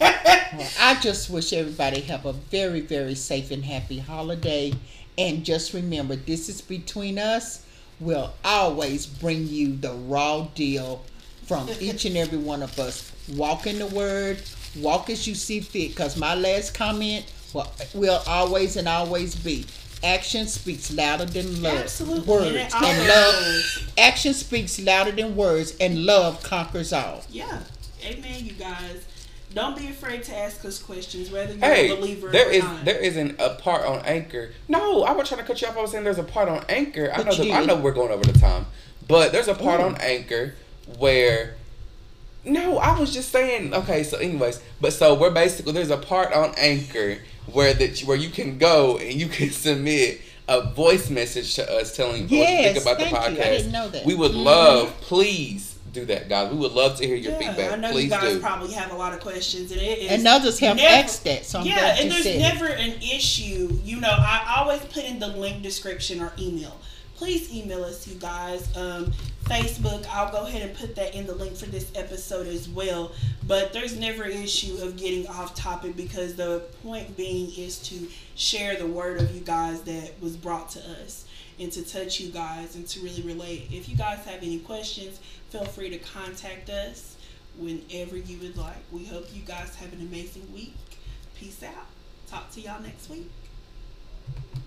Well, I just wish everybody have a very, very safe and happy holiday. And just remember, this is between us. We'll always bring you the raw deal from each and every one of us. Walk in the word, walk as you see fit. Because my last comment will, will always and always be action speaks louder than love. Absolutely, Words. and And love. Action speaks louder than words, and love conquers all. yeah, amen, you guys. Don't be afraid to ask us questions, whether you're Hey, a believer there or is not. there isn't a part on Anchor. No, I was trying to cut you off. I was saying there's a part on Anchor. I know the, I know we're going over the time, but there's a part Ooh. on Anchor where. No, I was just saying. Okay, so anyways, but so we're basically there's a part on Anchor where that where you can go and you can submit a voice message to us telling you what you think about the podcast. you. I didn't know that. We would Mhm. love, please do that, guys. We would love to hear your yeah, feedback. I know please you guys do. probably have a lot of questions, and it is. And others have never- asked that, so I'm yeah, glad and there's said never an issue. You know, I always put in the link description or email. Please email us, you guys. Um, Facebook, I'll go ahead and put that in the link for this episode as well. But there's never an issue of getting off topic because the point being is to share the word of you guys that was brought to us and to touch you guys and to really relate. If you guys have any questions, feel free to contact us whenever you would like. We hope you guys have an amazing week. Peace out. Talk to y'all next week.